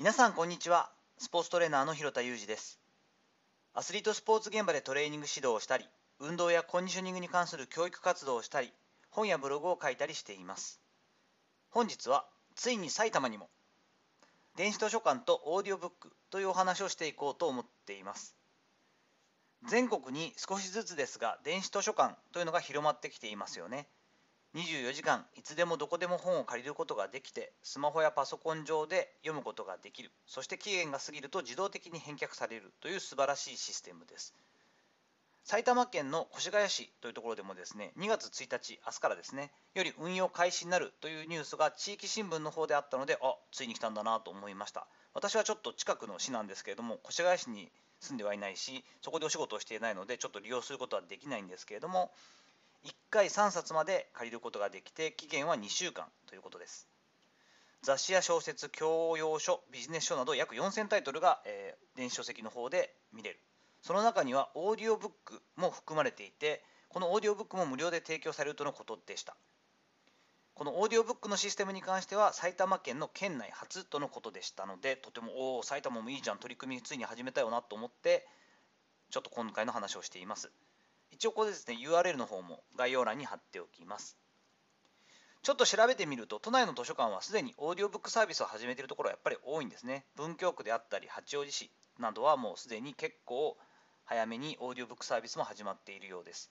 皆さんこんにちは。スポーツトレーナーの広田裕二です。アスリートスポーツ現場でトレーニング指導をしたり運動やコンディショニングに関する教育活動をしたり本やブログを書いたりしています。本日はついに埼玉にも電子図書館とオーディオブックというお話をしていこうと思っています。全国に少しずつですが電子図書館というのが広まってきていますよね。24時間いつでもどこでも本を借りることができてスマホやパソコン上で読むことができる。そして期限が過ぎると自動的に返却される。という素晴らしいシステムです。埼玉県の越谷市というところでもですね2月1日明日からですねより運用開始になる。というニュースが地域新聞の方であったのであついに来たんだなと思いました。私はちょっと近くの市なんですけれども越谷市に住んではいないしそこでお仕事をしていないのでちょっと利用することはできないんですけれども1回3冊まで借りることができて期限は2週間ということです。雑誌や小説教養書ビジネス書など約4000タイトルが、えー、電子書籍の方で見れる。その中にはオーディオブックも含まれていてこのオーディオブックも無料で提供されるとのことでした。このオーディオブックのシステムに関しては埼玉県の県内初とのことでしたのでとてもおお埼玉もいいじゃん取り組みついに始めたよなと思ってちょっと今回の話をしています。一応これですね URL の方も概要欄に貼っておきます。ちょっと調べてみると都内の図書館はすでにオーディオブックサービスを始めているところはやっぱり多いんですね。文京区であったり八王子市などはもうすでに結構早めにオーディオブックサービスも始まっているようです。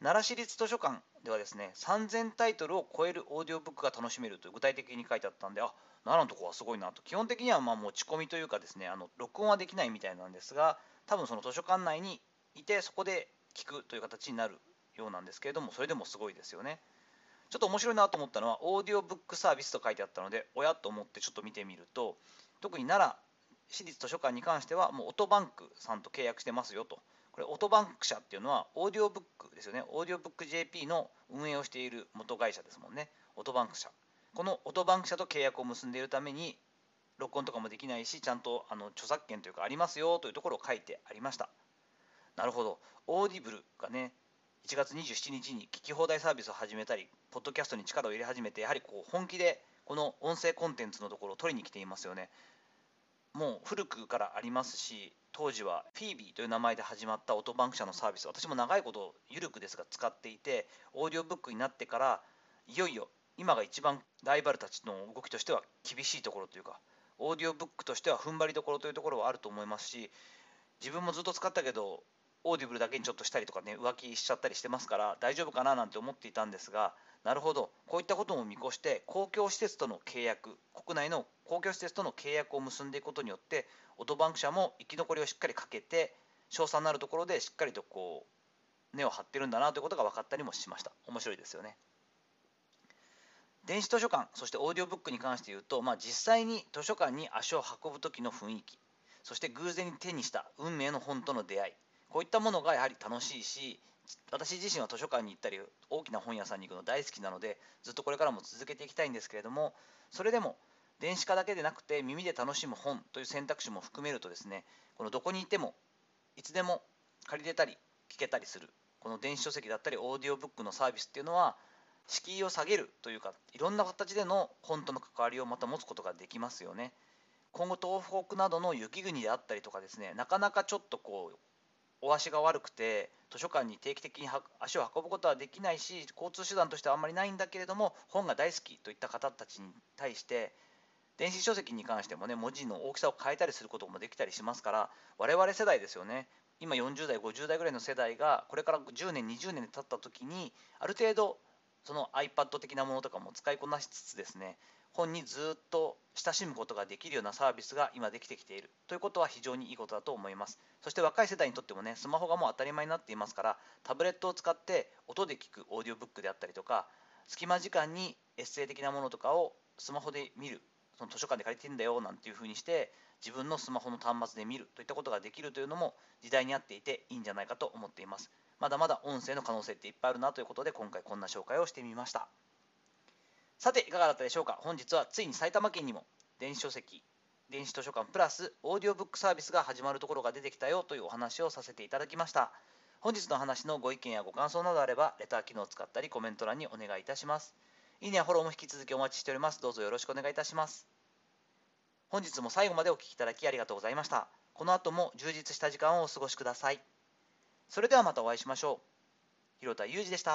奈良市立図書館ではですね3000タイトルを超えるオーディオブックが楽しめるという具体的に書いてあったんであ奈良のとこはすごいなと。基本的にはま持ち込みというかですねあの録音はできないみたいなんですが多分その図書館内にいてそこで聞くという形になるようなんですけれどもそれでもすごいですよね。ちょっと面白いなと思ったのはオーディオブックサービスと書いてあったのでおやと思ってちょっと見てみると特に奈良市立図書館に関してはもうオトバンクさんと契約してますよと。これオトバンク社っていうのはオーディオブックですよね。オーディオブック JP の運営をしている元会社ですもんね。オトバンク社。このオトバンク社と契約を結んでいるために録音とかもできないしちゃんとあの著作権というかありますよというところを書いてありました。なるほど。オーディブルがね1月27日に聞き放題サービスを始めたりポッドキャストに力を入れ始めてやはりこう本気でこの音声コンテンツのところを取りに来ていますよね。もう古くからありますし当時は FeBe という名前で始まったオトバンク社のサービス私も長いこと緩くですが使っていてオーディオブックになってからいよいよ今が一番ライバルたちの動きとしては厳しいところというかオーディオブックとしては踏ん張りどころというところはあると思いますし自分もずっと使ったけどオーディブルだけにちょっとしたりとかね浮気しちゃったりしてますから大丈夫かななんて思っていたんですがなるほど。こういったことも見越して公共施設との契約国内の公共施設との契約を結んでいくことによってオトバンク社も生き残りをしっかりかけて賞賛のあるところでしっかりとこう根を張ってるんだなということが分かったりもしました。面白いですよね。電子図書館そしてオーディオブックに関して言うと、まあ、実際に図書館に足を運ぶ時の雰囲気そして偶然に手にした運命の本との出会いこういったものがやはり楽しいし私自身は図書館に行ったり大きな本屋さんに行くの大好きなのでずっとこれからも続けていきたいんですけれどもそれでも電子化だけでなくて耳で楽しむ本という選択肢も含めるとですねこのどこにいてもいつでも借りれたり聞けたりするこの電子書籍だったりオーディオブックのサービスっていうのは敷居を下げるというかいろんな形での本との関わりをまた持つことができますよね。今後東北などの雪国であったりとかですねなかなかちょっとこうお足が悪くて図書館に定期的に足を運ぶことはできないし交通手段としてはあんまりないんだけれども本が大好きといった方たちに対して電子書籍に関してもね文字の大きさを変えたりすることもできたりしますから我々世代ですよね。今40代50代ぐらいの世代がこれから10年20年経った時にある程度その iPad 的なものとかも使いこなしつつですね本にずっと親しむことができるようなサービスが今できてきている。ということは非常にいいことだと思います。そして若い世代にとってもねスマホがもう当たり前になっていますからタブレットを使って音で聞くオーディオブックであったりとか隙間時間にエッセイ的なものとかをスマホで見るその図書館で借りてんだよなんていうふうにして自分のスマホの端末で見るといったことができるというのも時代に合っていていいんじゃないかと思っています。まだまだ音声の可能性っていっぱいあるなということで今回こんな紹介をしてみました。さていかがだったでしょうか？本日はついに埼玉県にも電子書籍電子図書館プラスオーディオブックサービスが始まるところが出てきたよというお話をさせていただきました。本日の話のご意見やご感想などあればレター機能を使ったりコメント欄にお願いいたします。いいねやフォローも引き続きお待ちしております。どうぞよろしくお願いいたします。本日も最後までお聞きいただきありがとうございました。この後も充実した時間をお過ごしください。それではまたお会いしましょう。広田裕二でした。